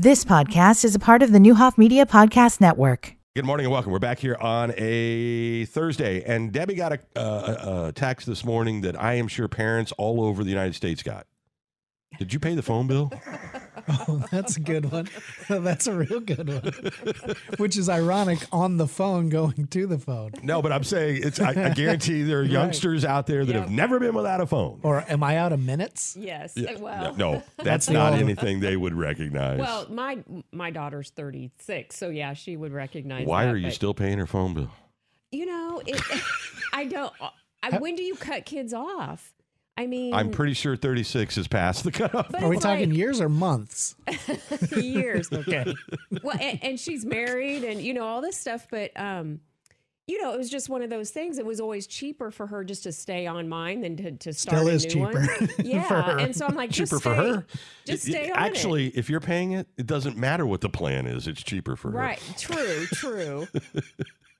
This podcast is a part of the Neuhoff Media Podcast Network. Good morning and welcome. We're back here on a Thursday, and Debbie got a, uh, a text this morning that I am sure parents all over the United States got. Did you pay the phone bill? Oh, that's a good one. That's a real good one. Which is ironic on the phone going to the phone. No, but I'm saying it's. I, I guarantee there are youngsters out there that have never been without a phone. Or am I out of minutes? Yes. Yeah, Well, no, that's not anything they would recognize. Well, my my daughter's 36, so yeah, she would recognize. Why that, are you but, still paying her phone bill? You know, it, I don't. I, when do you cut kids off? I mean, I'm pretty sure 36 is past the cutoff. But Are we it's talking like years or months? years. Okay. well, and, and she's married, and you know all this stuff, but um, you know, it was just one of those things. It was always cheaper for her just to stay on mine than to, to start Still a is new cheaper one. for Yeah, her. and so I'm like, just cheaper for stay- her. Just It- it- stay on Actually, if you're paying it, it doesn't matter what the plan is. It's cheaper for it. her. Right. True. True.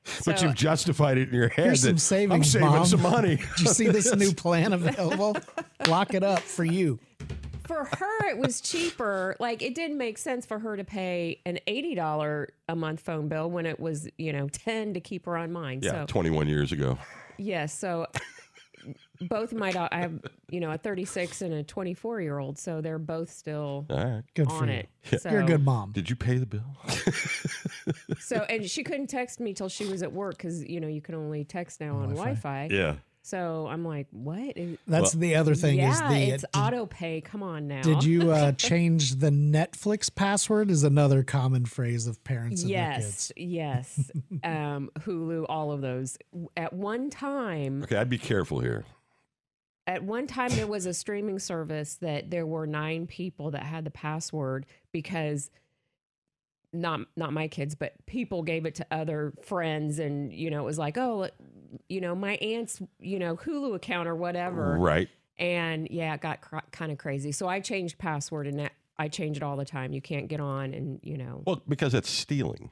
But you've justified it in your head. Here's some that savings, I'm saving Mom. some money. Did you see this new plan available? Lock it up for you. for her it was cheaper like it didn't make sense for her to pay an $80 a month phone bill when it was you know 10 to keep her on mine yeah, so 21 years ago. yes so both of my daughter i have you know a 36 and a 24 year old so they're both still All right. Good for on you. it so, You're a good mom. Did you pay the bill? so and she couldn't text me till she was at work because you know you can only text now on wi-fi, yeah. so i'm like what is, That's the other thing yeah is the it's auto pay come on now Did you uh, change the Netflix password? Is another common phrase of parents and their kids. Yes, yes. um, Hulu, all of those. At one time, Okay, I'd be careful here. At one time, there was a streaming service that there were nine people that had the password because not not my kids, but people gave it to other friends, and you know it was like, oh, you know, my aunt's, you know, Hulu account or whatever, Right. and yeah, it got cr- kind of crazy. So I changed password, and that, I change it all the time. You can't get on, and you know. Well, because that's stealing.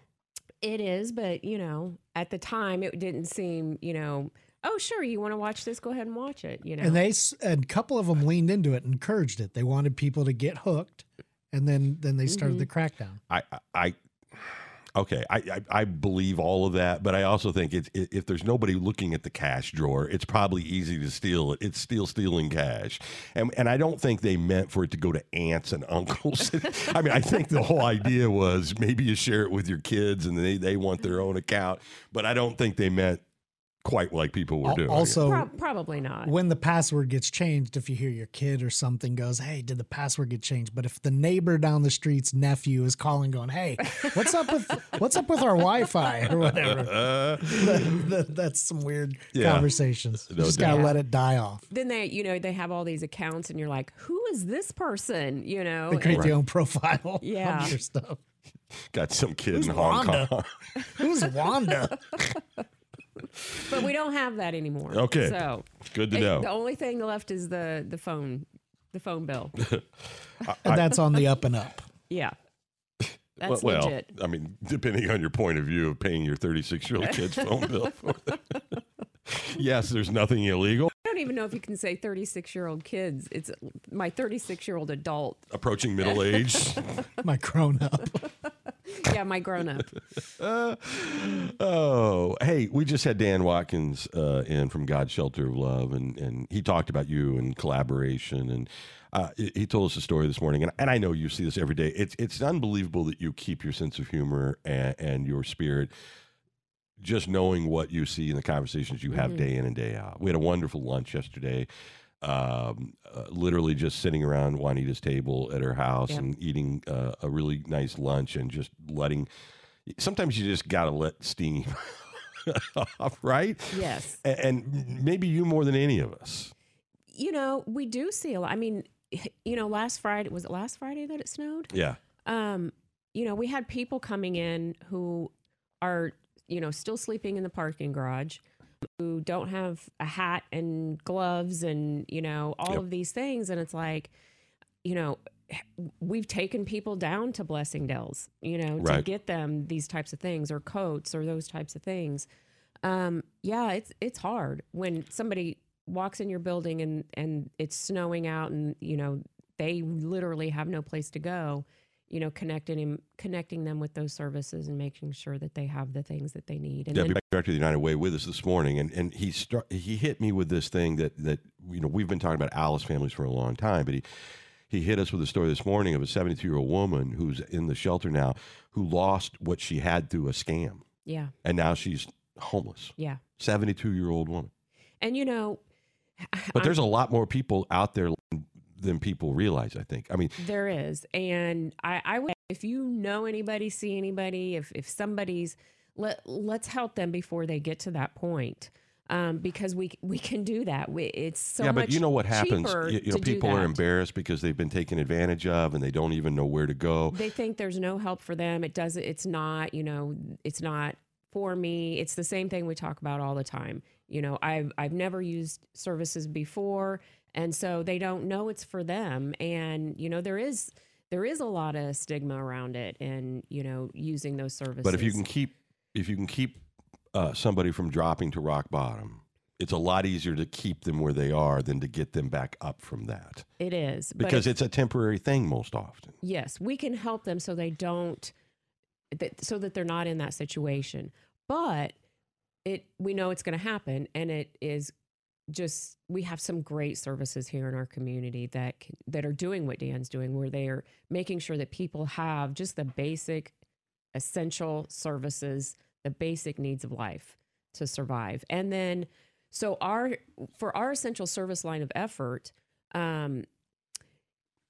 It is, but you know, at the time it didn't seem, you know, oh sure, you want to watch this, go ahead and watch it, you know. And they and a couple of them leaned into it, and encouraged it. They wanted people to get hooked, and then then they started Mm-hmm. the crackdown. I, I, okay, I, I, I believe all of that, but I also think it's i if there's nobody looking at the cash drawer, it's probably easy to steal it. It's still stealing cash, and and I don't think they meant for it to go to aunts and uncles. I mean, I think the whole idea was maybe you share it with your kids, and they they want their own account, but I don't think they meant quite like people were doing. it. Also, Pro- probably not. when the password gets changed, if you hear your kid or something goes, "Hey, did the password get changed?" But if the neighbor down the street's nephew is calling, going, "Hey, what's up with what's up with our Wi-Fi or whatever?" that- that- that's some weird Yeah. conversations. You No just gotta doubt. let it die off. then they, you know, they have all these accounts, and you're like, who is this person? You know, They create and- their own profile Yeah. of your stuff. Got some kid Who's in Hong Wanda? Kong. Who's Wanda? but we don't have that anymore. Okay. so Good to it- know. the only thing left is the the phone, the phone bill. And that's on the up and up. Yeah, that's well, legit. I mean, depending on your point of view of paying your 36 year old kid's phone bill. For yes, there's nothing illegal. I don't even know if you can say 36 year old kids. It's my 36 year old adult. Approaching middle age. My grown up. Yeah, my grown up. oh, hey, we just had Dan Watkins uh, in from God's Shelter of Love, and, and he talked about you and collaboration. And uh, he he told us a story this morning, and, and I know you see this every day. It's, it's unbelievable that you keep your sense of humor and, and your spirit. Just knowing what you see in the conversations you have day in and day out. We had a wonderful lunch yesterday. Um, uh, literally just sitting around Juanita's table at her house and eating uh, a really nice lunch and just letting. Sometimes you just gotta let steam off, right? Yes. A- And maybe you more than any of us. You know, we do see a lot. I mean, you know, last Friday, was it last Friday that it snowed? Yeah. Um, you know, we had people coming in who are, you know, still sleeping in the parking garage, who don't have a hat and gloves and, you know, all Yep. of these things. And it's like, you know, we've taken people down to Blessing Dells, you know, to get them these types of things or coats or those types of things. Um, yeah, it's it's hard when somebody walks in your building and and it's snowing out and you know they literally have no place to go. You know, connecting him, connecting them with those services and making sure that they have the things that they need. And Debbie, then, director of the United Way, with us this morning, and and he start, he hit me with this thing that that you know we've been talking about ALICE families for a long time, but he he hit us with a story this morning of a 72 year old woman who's in the shelter now who lost what she had through a scam, yeah, and now she's homeless. yeah. 72 year old woman. And you know, But there's a lot more people out there than people realize. I think. I mean, There is, and I, I would if you know anybody, see anybody, if if somebody's let let's help them before they get to that point, um, because we we can do that. We, it's so yeah, much but you know what happens? You, you know, people are embarrassed because they've been taken advantage of, and they don't even know where to go. They think there's no help for them. It doesn't. It's not. You know, it's not for me. It's the same thing we talk about all the time. You know, I've I've never used services before, and so they don't know it's for them. And you know, there is there is a lot of stigma around it, and you know, using those services. But if you can keep if you can keep uh, somebody from dropping to rock bottom, it's a lot easier to keep them where they are than to get them back up from that it is because if- it's a temporary thing most often. yes, we can help them so they don't, that, so that they're not in that situation. But it, we know it's going to happen, and it is just we have some great services here in our community that that are doing what Dan's doing, where they are making sure that people have just the basic, essential services, the basic needs of life to survive, and then. So our for our essential service line of effort, um,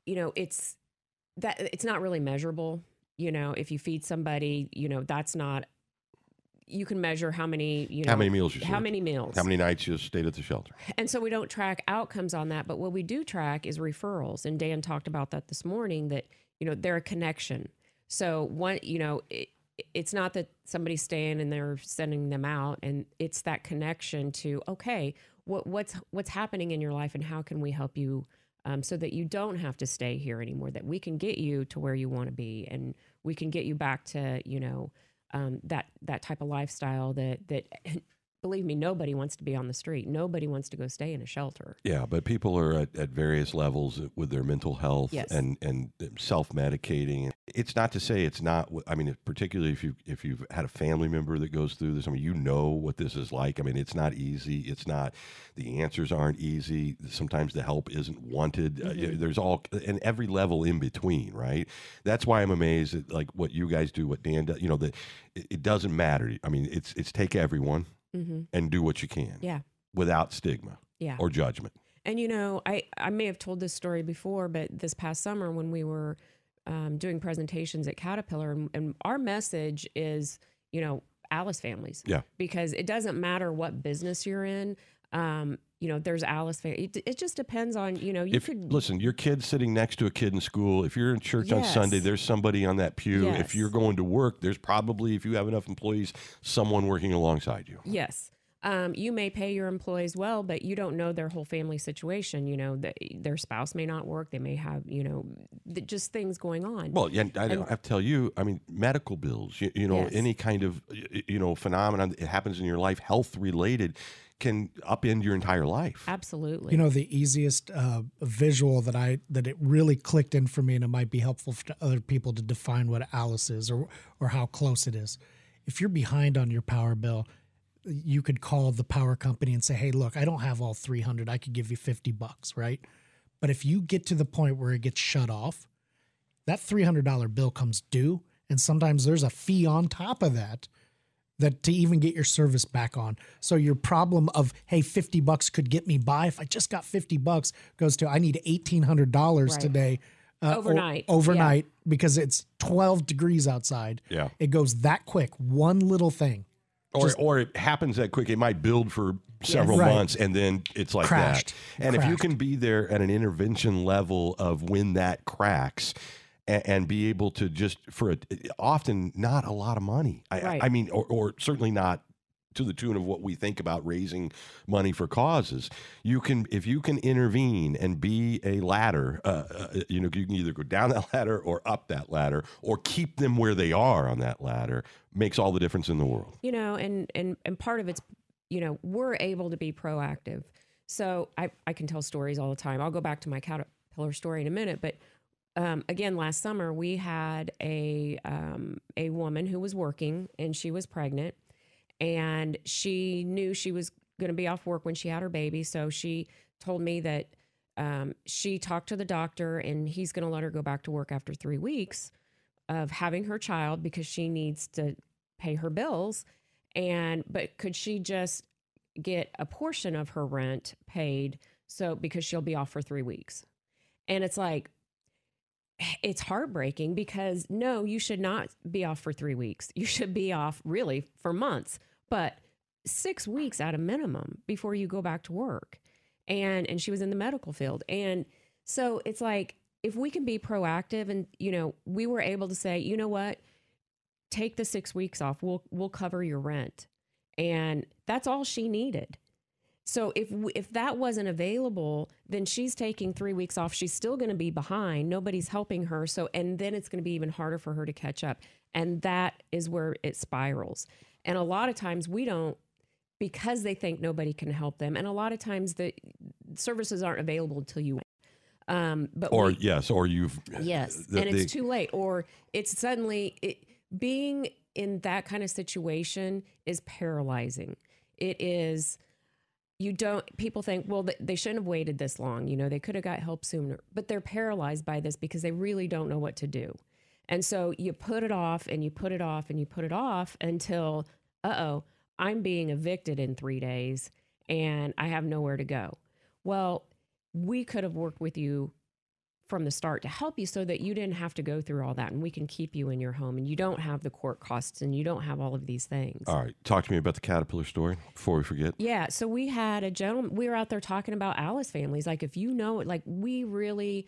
you know, it's that it's not really measurable. You know, if you feed somebody, you know, that's not. You can measure how many, you know, how many meals you how many meals, How many nights you stayed at the shelter? and so we don't track outcomes on that. But what we do track is referrals, and Dan talked about that this morning. That you know they're a connection. So one, you know, it, it's not that somebody's staying and they're sending them out, and it's that connection to okay, what what's what's happening in your life, and how can we help you um, so that you don't have to stay here anymore. That we can get you to where you want to be, and we can get you back to you know um, that that type of lifestyle that that. Believe me, nobody wants to be on the street. Nobody wants to go stay in a shelter. Yeah, but people are at, at various levels with their mental health Yes. and and self medicating. It's not to say it's not. I mean, particularly if you if you've had a family member that goes through this. I mean, you know what this is like. I mean, it's not easy. It's not. The answers aren't easy. Sometimes the help isn't wanted. Uh, Mm-hmm. there's all and every level in between. Right. That's why I'm amazed at like what you guys do, what Dan does. You know that it, it doesn't matter. I mean, it's it's take everyone hmm and do what you can Yeah, without stigma yeah. or judgment. And you know, I I may have told this story before, but this past summer when we were um, doing presentations at Caterpillar, and, and our message is, you know, ALICE families. Yeah. Because it doesn't matter what business you're in. Um, you know, there's ALICE. It, it just depends on you know. You if could listen, your kid's sitting next to a kid in school. If you're in church on Sunday, there's somebody on that pew. Yes. If you're going to work, there's probably, if you have enough employees, someone working alongside you. Yes. Um, you may pay your employees well, but you don't know their whole family situation. You know, that their spouse may not work. They may have, you know, th- just things going on. Well, yeah, I, I have to tell you. I mean, medical bills. You, you know, Yes. any kind of you know phenomenon that happens in your life, health related, can upend your entire life. Absolutely. You know, the easiest uh, visual that I that it really clicked in for me, and it might be helpful for other people to define what ALICE is or or how close it is. If you're behind on your power bill, you could call the power company and say, "Hey, look, I don't have all 300. I could give you 50 bucks, right?" But if you get to the point where it gets shut off, that $300 bill comes due, and sometimes there's a fee on top of that that to even get your service back on. So your problem of hey, 50 bucks could get me by if I just got 50 bucks goes to I need $1800 Right. today uh, o- Overnight. overnight because it's 12 degrees outside. Yeah. It goes that quick. One little thing. or or it happens that quick. It might build for several Right. months and then it's like Crashed. that. And if you can be there at an intervention level of when that cracks. And, and be able to just for a, often not a lot of money. I, Right. I mean, or, or certainly not to the tune of what we think about raising money for causes. You can, if you can intervene and be a ladder, uh, uh, you know, you can either go down that ladder or up that ladder, or keep them where they are on that ladder. Makes all the difference in the world. you know and and and part of it's you know we're able to be proactive so i i can tell stories all the time i'll go back to my caterpillar story in a minute but um, again, last summer we had a um, a woman who was working and she was pregnant, and she knew she was going to be off work when she had her baby. So she told me that um, she talked to the doctor and he's going to let her go back to work after three weeks of having her child because she needs to pay her bills. And but could she just get a portion of her rent paid so because she'll be off for three weeks? And it's like it's heartbreaking because no, you should not be off for three weeks. You should be off really for months, but six weeks at a minimum before you go back to work. And and she was in the medical field. And so it's like if we can be proactive and you know, we were able to say, you know what, take the six weeks off. We'll we'll cover your rent. And that's all she needed. So if if that wasn't available, then she's taking 3 weeks off. She's still going to be behind. Nobody's helping her. So and then it's going to be even harder for her to catch up. And that is where it spirals. And a lot of times we don't because they think nobody can help them. And a lot of times the services aren't available until you um but Or we- yes, or you've Yes, the- and it's the- too late, or it's suddenly it, being in that kind of situation is paralyzing. It is. You don't. People think, well, they shouldn't have waited this long. You know, they could have got help sooner, but they're paralyzed by this because they really don't know what to do. And so you put it off and you put it off and you put it off until, uh oh, I'm being evicted in three days and I have nowhere to go. Well, we could have worked with you from the start to help you so that you didn't have to go through all that and we can keep you in your home and you don't have the court costs and you don't have all of these things. All right, talk to me about the caterpillar story before we forget. Yeah, so we had a gentleman we were out there talking about ALICE families like if you know like we really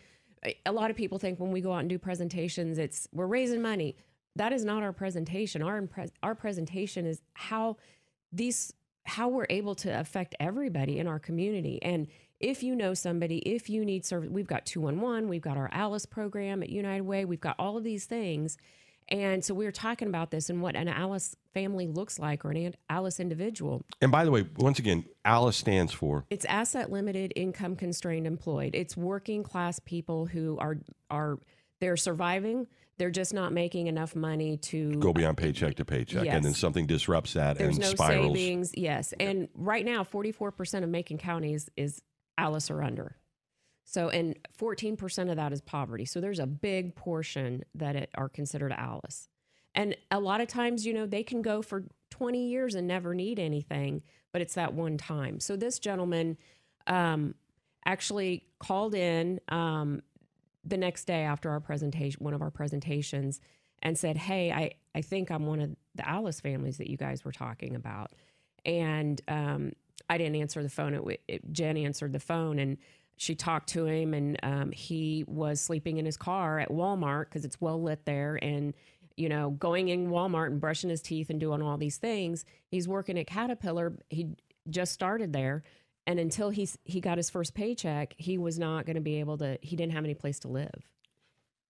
a lot of people think when we go out and do presentations it's we're raising money. That is not our presentation. Our impre- our presentation is how these how we're able to affect everybody in our community and if you know somebody, if you need service, we've got 211, we've got our ALICE program at United Way, we've got all of these things. And so we were talking about this and what an ALICE family looks like or an ALICE individual. And by the way, once again, ALICE stands for It's asset limited, income constrained employed. It's working class people who are are they're surviving. They're just not making enough money to go beyond paycheck to paycheck, and then something disrupts that There's and no spirals. savings. Yes. And right now, 44% of Macon counties is ALICE or under. So, and 14% of that is poverty. So there's a big portion that it, are considered ALICE. And a lot of times, you know, they can go for 20 years and never need anything, but it's that one time. So this gentleman um, actually called in um, the next day after our presentation, one of our presentations, and said, Hey, I, I think I'm one of the ALICE families that you guys were talking about. And um, I didn't answer the phone. It, it, Jen answered the phone and she talked to him, and um, he was sleeping in his car at Walmart because it's well lit there. And, you know, going in Walmart and brushing his teeth and doing all these things. He's working at Caterpillar. He just started there. And until he's, he got his first paycheck, he was not going to be able to, he didn't have any place to live.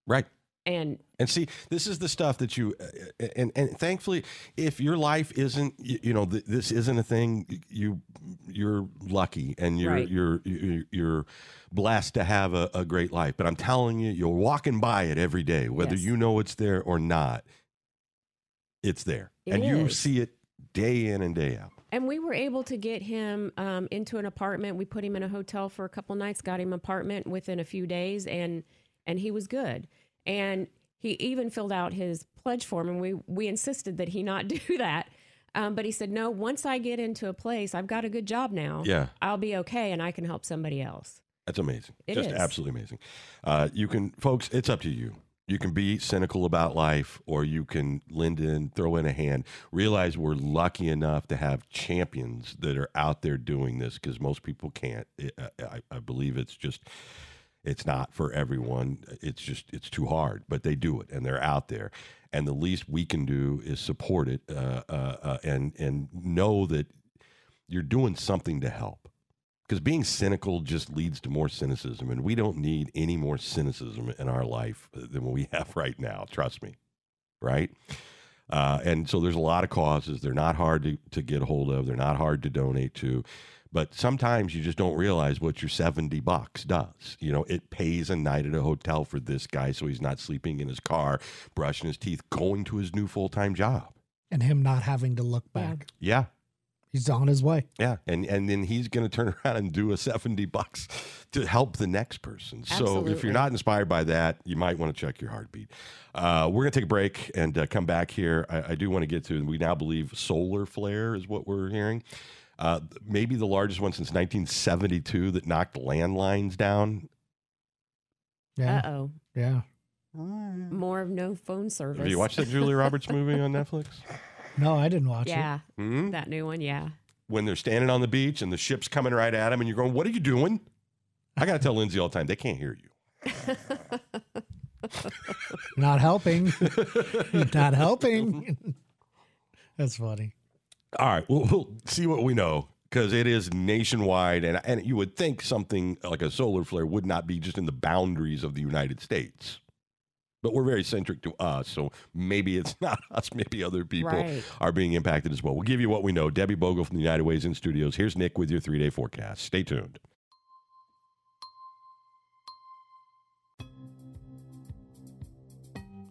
right. And And see, this is the stuff that you, uh, and and thankfully, if your life isn't, you, know, th- this isn't a thing, you you're lucky and you're Right. you're you're you're blessed to have a, a great life. But I'm telling you, you're walking by it every day, whether Yes. you know it's there or not. It's there, It and you see it day in and day out. And we were able to get him um, into an apartment. We put him in a hotel for a couple nights, got him an apartment within a few days, and and he was good. And he even filled out his pledge form, and we we insisted that he not do that. Um, but he said, no. Once I get into a place, I've got a good job now. Yeah. I'll be okay, and I can help somebody else. That's amazing. It Just is. absolutely amazing. Uh, you can, folks, it's up to you. You can be cynical about life or you can lend in, throw in a hand. Realize we're lucky enough to have champions that are out there doing this because most people can't. I, I, I believe it's just, it's not for everyone. It's just, it's too hard, but they do it and they're out there. And the least we can do is support it uh, uh, uh, and, and know that you're doing something to help. Because being cynical just leads to more cynicism and we don't need any more cynicism in our life than what we have right now trust me right? Uh, and so there's a lot of causes. They're not hard to, to get hold of. They're not hard to donate to But sometimes you just don't realize what your 70 bucks does. You know, it pays a night at a hotel for this guy so he's not sleeping in his car, brushing his teeth, going to his new full time job. And him not having to look back. Yeah. He's on his way. Yeah, and and then he's going to turn around and do a seventy bucks to help the next person. So if you're not inspired by that, you might want to check your heartbeat. Uh, we're going to take a break and uh, come back here. I, I do want to get to. We now believe solar flare is what we're hearing. Uh, maybe the largest one since 1972 that knocked landlines down. Yeah. Uh oh. Yeah. More of no phone service. Have you watched that Julia Roberts movie on Netflix? No, I didn't watch it. Yeah, Hmm? that new one. Yeah. When they're standing on the beach and the ship's coming right at them, and you're going, "What are you doing?" I got to tell Lindsay all the time, they can't hear you. Not helping. Not helping. That's funny. All right, we'll, we'll see what we know because it is nationwide, and and you would think something like a solar flare would not be just in the boundaries of the United States, but we're very centric to us, so maybe it's not us. Maybe other people Right. are being impacted as well. We'll give you what we know. Debbie Bogle from the United Ways in Studios. Here's Nick with your three day forecast. Stay tuned.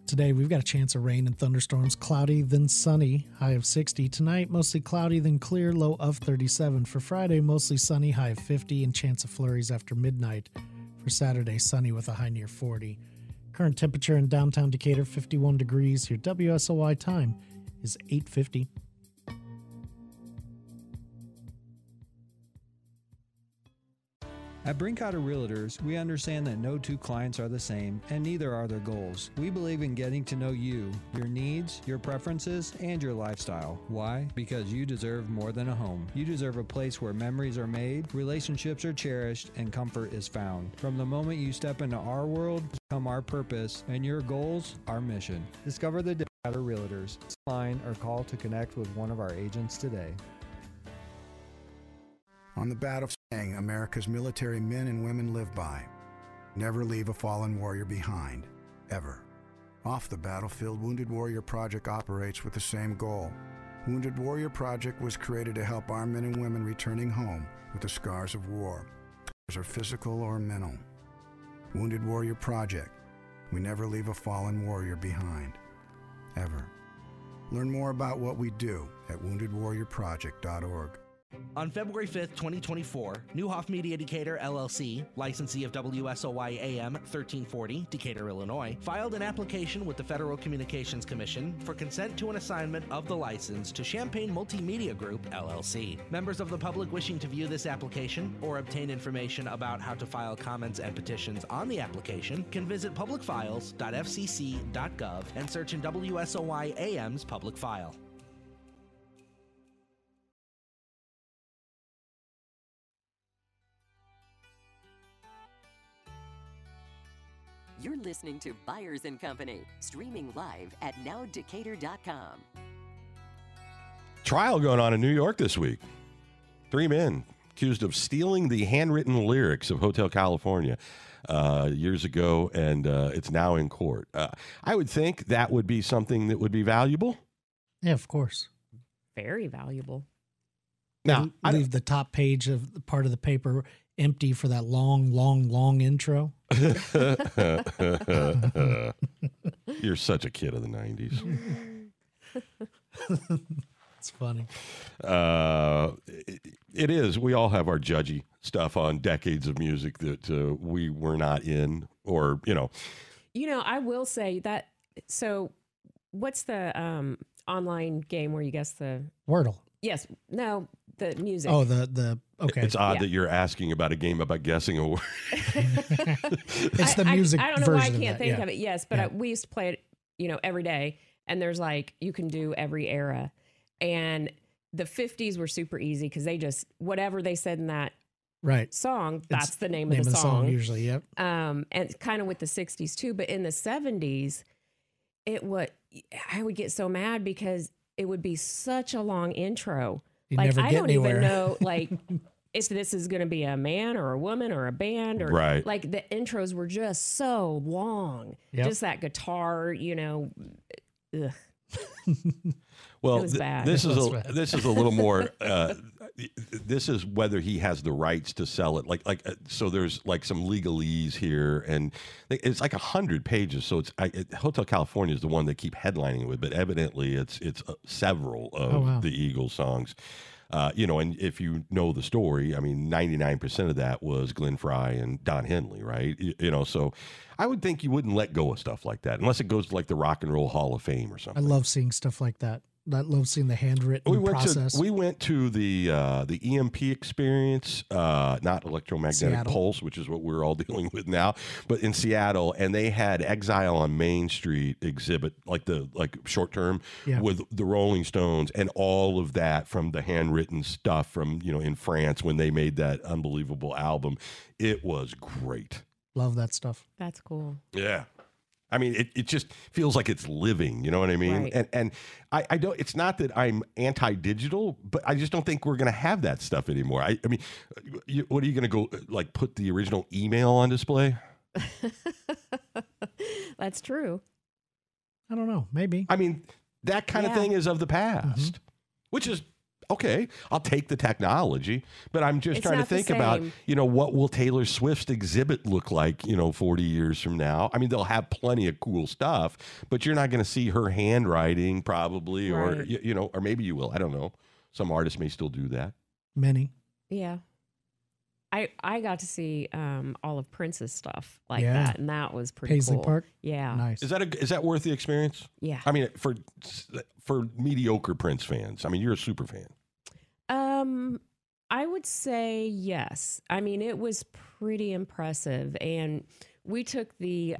Today we've got a chance of rain and thunderstorms, cloudy then sunny, high of 60. Tonight mostly cloudy then clear, low of 37. For Friday mostly sunny, high of 50 and chance of flurries after midnight. For Saturday sunny with a high near 40. Current temperature in downtown Decatur 51 degrees. Your WSOY time is 8:50. At Brinkoetter Realtors, we understand that no two clients are the same, and neither are their goals. We believe in getting to know you, your needs, your preferences, and your lifestyle. Why? Because you deserve more than a home. You deserve a place where memories are made, relationships are cherished, and comfort is found. From the moment you step into our world, come our purpose, and your goals, our mission. Discover the Brinkoetter Realtors. Line or call to connect with one of our agents today. On the battle saying America's military men and women live by. Never leave a fallen warrior behind, ever. Off the battlefield, Wounded Warrior Project operates with the same goal. Wounded Warrior Project was created to help our men and women returning home with the scars of war, are physical or mental. Wounded Warrior Project. We never leave a fallen warrior behind, ever. Learn more about what we do at woundedwarriorproject.org. On February 5th, 2024, Neuhoff Media Decatur LLC, licensee of WSOY AM 1340, Decatur, Illinois, filed an application with the Federal Communications Commission for consent to an assignment of the license to Champaign Multimedia Group LLC. Members of the public wishing to view this application or obtain information about how to file comments and petitions on the application can visit publicfiles.fcc.gov and search in WSOY AM's public file. You're listening to Byers and Company, streaming live at nowdecatur.com. Trial going on in New York this week. Three men accused of stealing the handwritten lyrics of Hotel California uh, years ago, and uh, it's now in court. Uh, I would think that would be something that would be valuable. Yeah, of course. Very valuable. Now, Leave- I leave the top page of the part of the paper empty for that long, long, long intro. You're such a kid of the 90s. It's funny. Uh, it, it is. We all have our judgy stuff on decades of music that uh, we were not in, or, you know, You know, I will say that. So, what's the um online game where you guess the? Wordle. Yes, no, the music. Oh, the the okay. it's odd Yeah. that you're asking about a game about guessing a word. it's the I- I- music I, don't know why I can't of think yeah. of it. Yes, but Yeah. I, we used to play it, you know, every day. And there's like you can do every era, and the 50s were super easy because they just whatever they said in that Right. song, that's the name, Name of the song. usually. Yep. um, and kind of with the 60s too. But in the 70s, it would I would get so mad because it would be such a long intro. You like never I don't anywhere. even know like if this is going to be a man or a woman or a band or Right. like the intros were just so long. Yep. Just that guitar, you know. Ugh. Well, was th- bad. this It is was a bad. this is a little more. Uh, this is whether he has the rights to sell it. Like, like, uh, so there's like some legalese here, and it's like a hundred pages. So it's I, it, Hotel California is the one they keep headlining with, but evidently it's it's uh, several of Oh, wow. the Eagles songs. Uh, you know, and if you know the story, I mean, 99% of that was Glenn Frey and Don Henley, right? You, you know, so I would think you wouldn't let go of stuff like that unless it goes to like the Rock and Roll Hall of Fame or something. I love seeing stuff like that. I love seeing the handwritten we went process. to we went to the uh, the EMP experience, uh, not electromagnetic Seattle. pulse, which is what we're all dealing with now, but in Seattle, and they had Exile on Main Street exhibit, like the like short term Yeah. with the Rolling Stones and all of that from the handwritten stuff from you know in France when they made that unbelievable album. It was great. love that stuff. That's cool. Yeah. I mean, it, it just feels like it's living. You know what I mean? Right. And and I, I don't. It's not that I'm anti-digital, but I just don't think we're going to have that stuff anymore. I, I mean, you, what are you going to go like? Put the original email on display? That's true. I don't know. Maybe. I mean, that kind of thing is of the past, mm-hmm. which is okay. I'll take the technology, but I'm just It's trying to think about you know what will Taylor Swift's exhibit look like you know 40 years from now. I mean, they'll have plenty of cool stuff, but you're not going to see her handwriting probably, or you, you know, or maybe you will. I don't know. Some artists may still do that. Many. Yeah. I I got to see um, all of Prince's stuff like Yeah. that, and that was pretty Paisley cool. Park. Yeah. Nice. Is that a, is that worth the experience? Yeah. I mean, for for mediocre Prince fans. I mean, you're a super fan. Um, I would say yes. I mean, it was pretty impressive, and we took the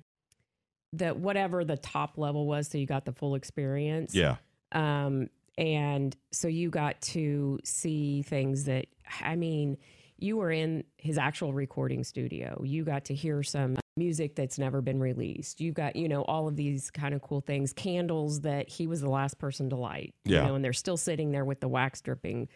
the whatever the top level was, so you got the full experience. Yeah. Um, and so you got to see things that I mean, you were in his actual recording studio. You got to hear some music that's never been released. You've got, you know, all of these kind of cool things, candles that he was the last person to light. Yeah. You know, and they're still sitting there with the wax dripping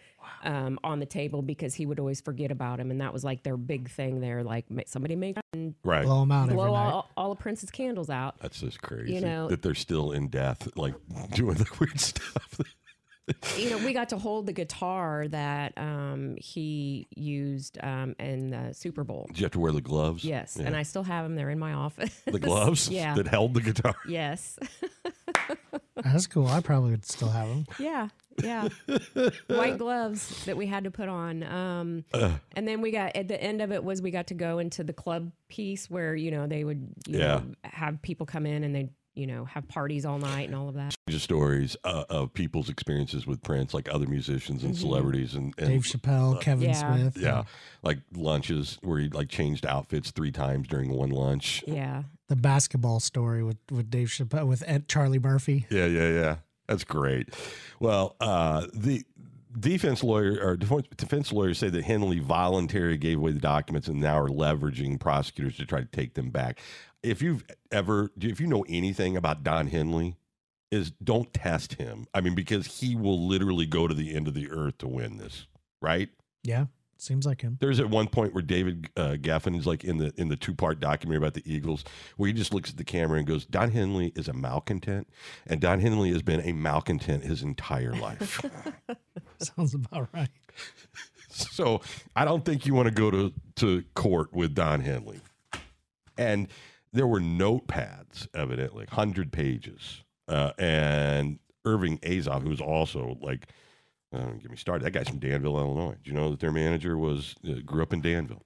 um, on the table because he would always forget about him. And that was like their big thing there. Like somebody make Right. Blow them out every blow night. all, all of Prince's candles out. That's just crazy. You know- that they're still in death, like doing the weird stuff. You know, we got to hold the guitar that um, he used um, in the Super Bowl. Did you have to wear the gloves? Yes, Yeah. and I still have them. They're in my office. the gloves yeah. that held the guitar. yes. That's cool. I probably would still have them. yeah. Yeah. White gloves that we had to put on. Um, and then we got at the end of it was we got to go into the club piece where you know they would you Yeah. know have people come in and they you know have parties all night and all of that. Just stories uh, of people's experiences with Prince, like other musicians and celebrities, and, and Dave Chappelle, Kevin Yeah. Smith. yeah, like lunches where he like changed outfits three times during one lunch. Yeah. The basketball story with, with Dave Chappelle, with Ed, Charlie Murphy. Yeah, yeah, yeah. That's great. Well, uh, the defense lawyer or defense, defense lawyers say that Henley voluntarily gave away the documents and now are leveraging prosecutors to try to take them back. If you've ever, if you know anything about Don Henley, is don't test him. I mean, because he will literally go to the end of the earth to win this, right? Yeah. Seems like him. There's at one point where David uh, Geffen is like in the in the two part documentary about the Eagles, where he just looks at the camera and goes, "Don Henley is a malcontent, and Don Henley has been a malcontent his entire life." Sounds about right. so I don't think you want to go to to court with Don Henley. And there were notepads, evidently, hundred pages, uh, and Irving Azoff, who was also like. Uh, don't get me started. That guy's from Danville, Illinois. Do you know that their manager was uh, grew up in Danville?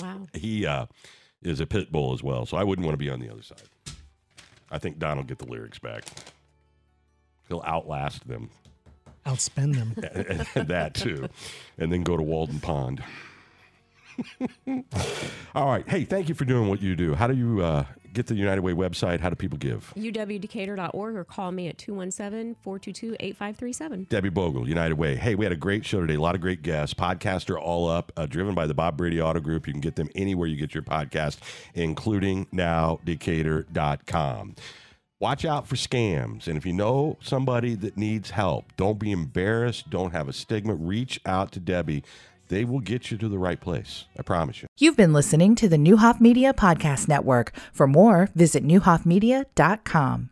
Wow. he uh, is a pit bull as well, so I wouldn't want to be on the other side. I think Don will get the lyrics back. He'll outlast them, Outspend them. and, and that too, and then go to Walden Pond. All right. Hey, thank you for doing what you do. How do you uh, get the United Way website? How do people give? uwdecatur.org or call me at 217-422-8537. Debbie Bogle, United Way. Hey, we had a great show today. A lot of great guests. Podcasts are all up, uh, driven by the Bob Brady Auto Group. You can get them anywhere you get your podcast, including now nowdecatur.com. Watch out for scams. And if you know somebody that needs help, don't be embarrassed. Don't have a stigma. Reach out to Debbie. They will get you to the right place. I promise you. You've been listening to the Neuhoff Media Podcast Network. For more, visit neuhoffmedia.com.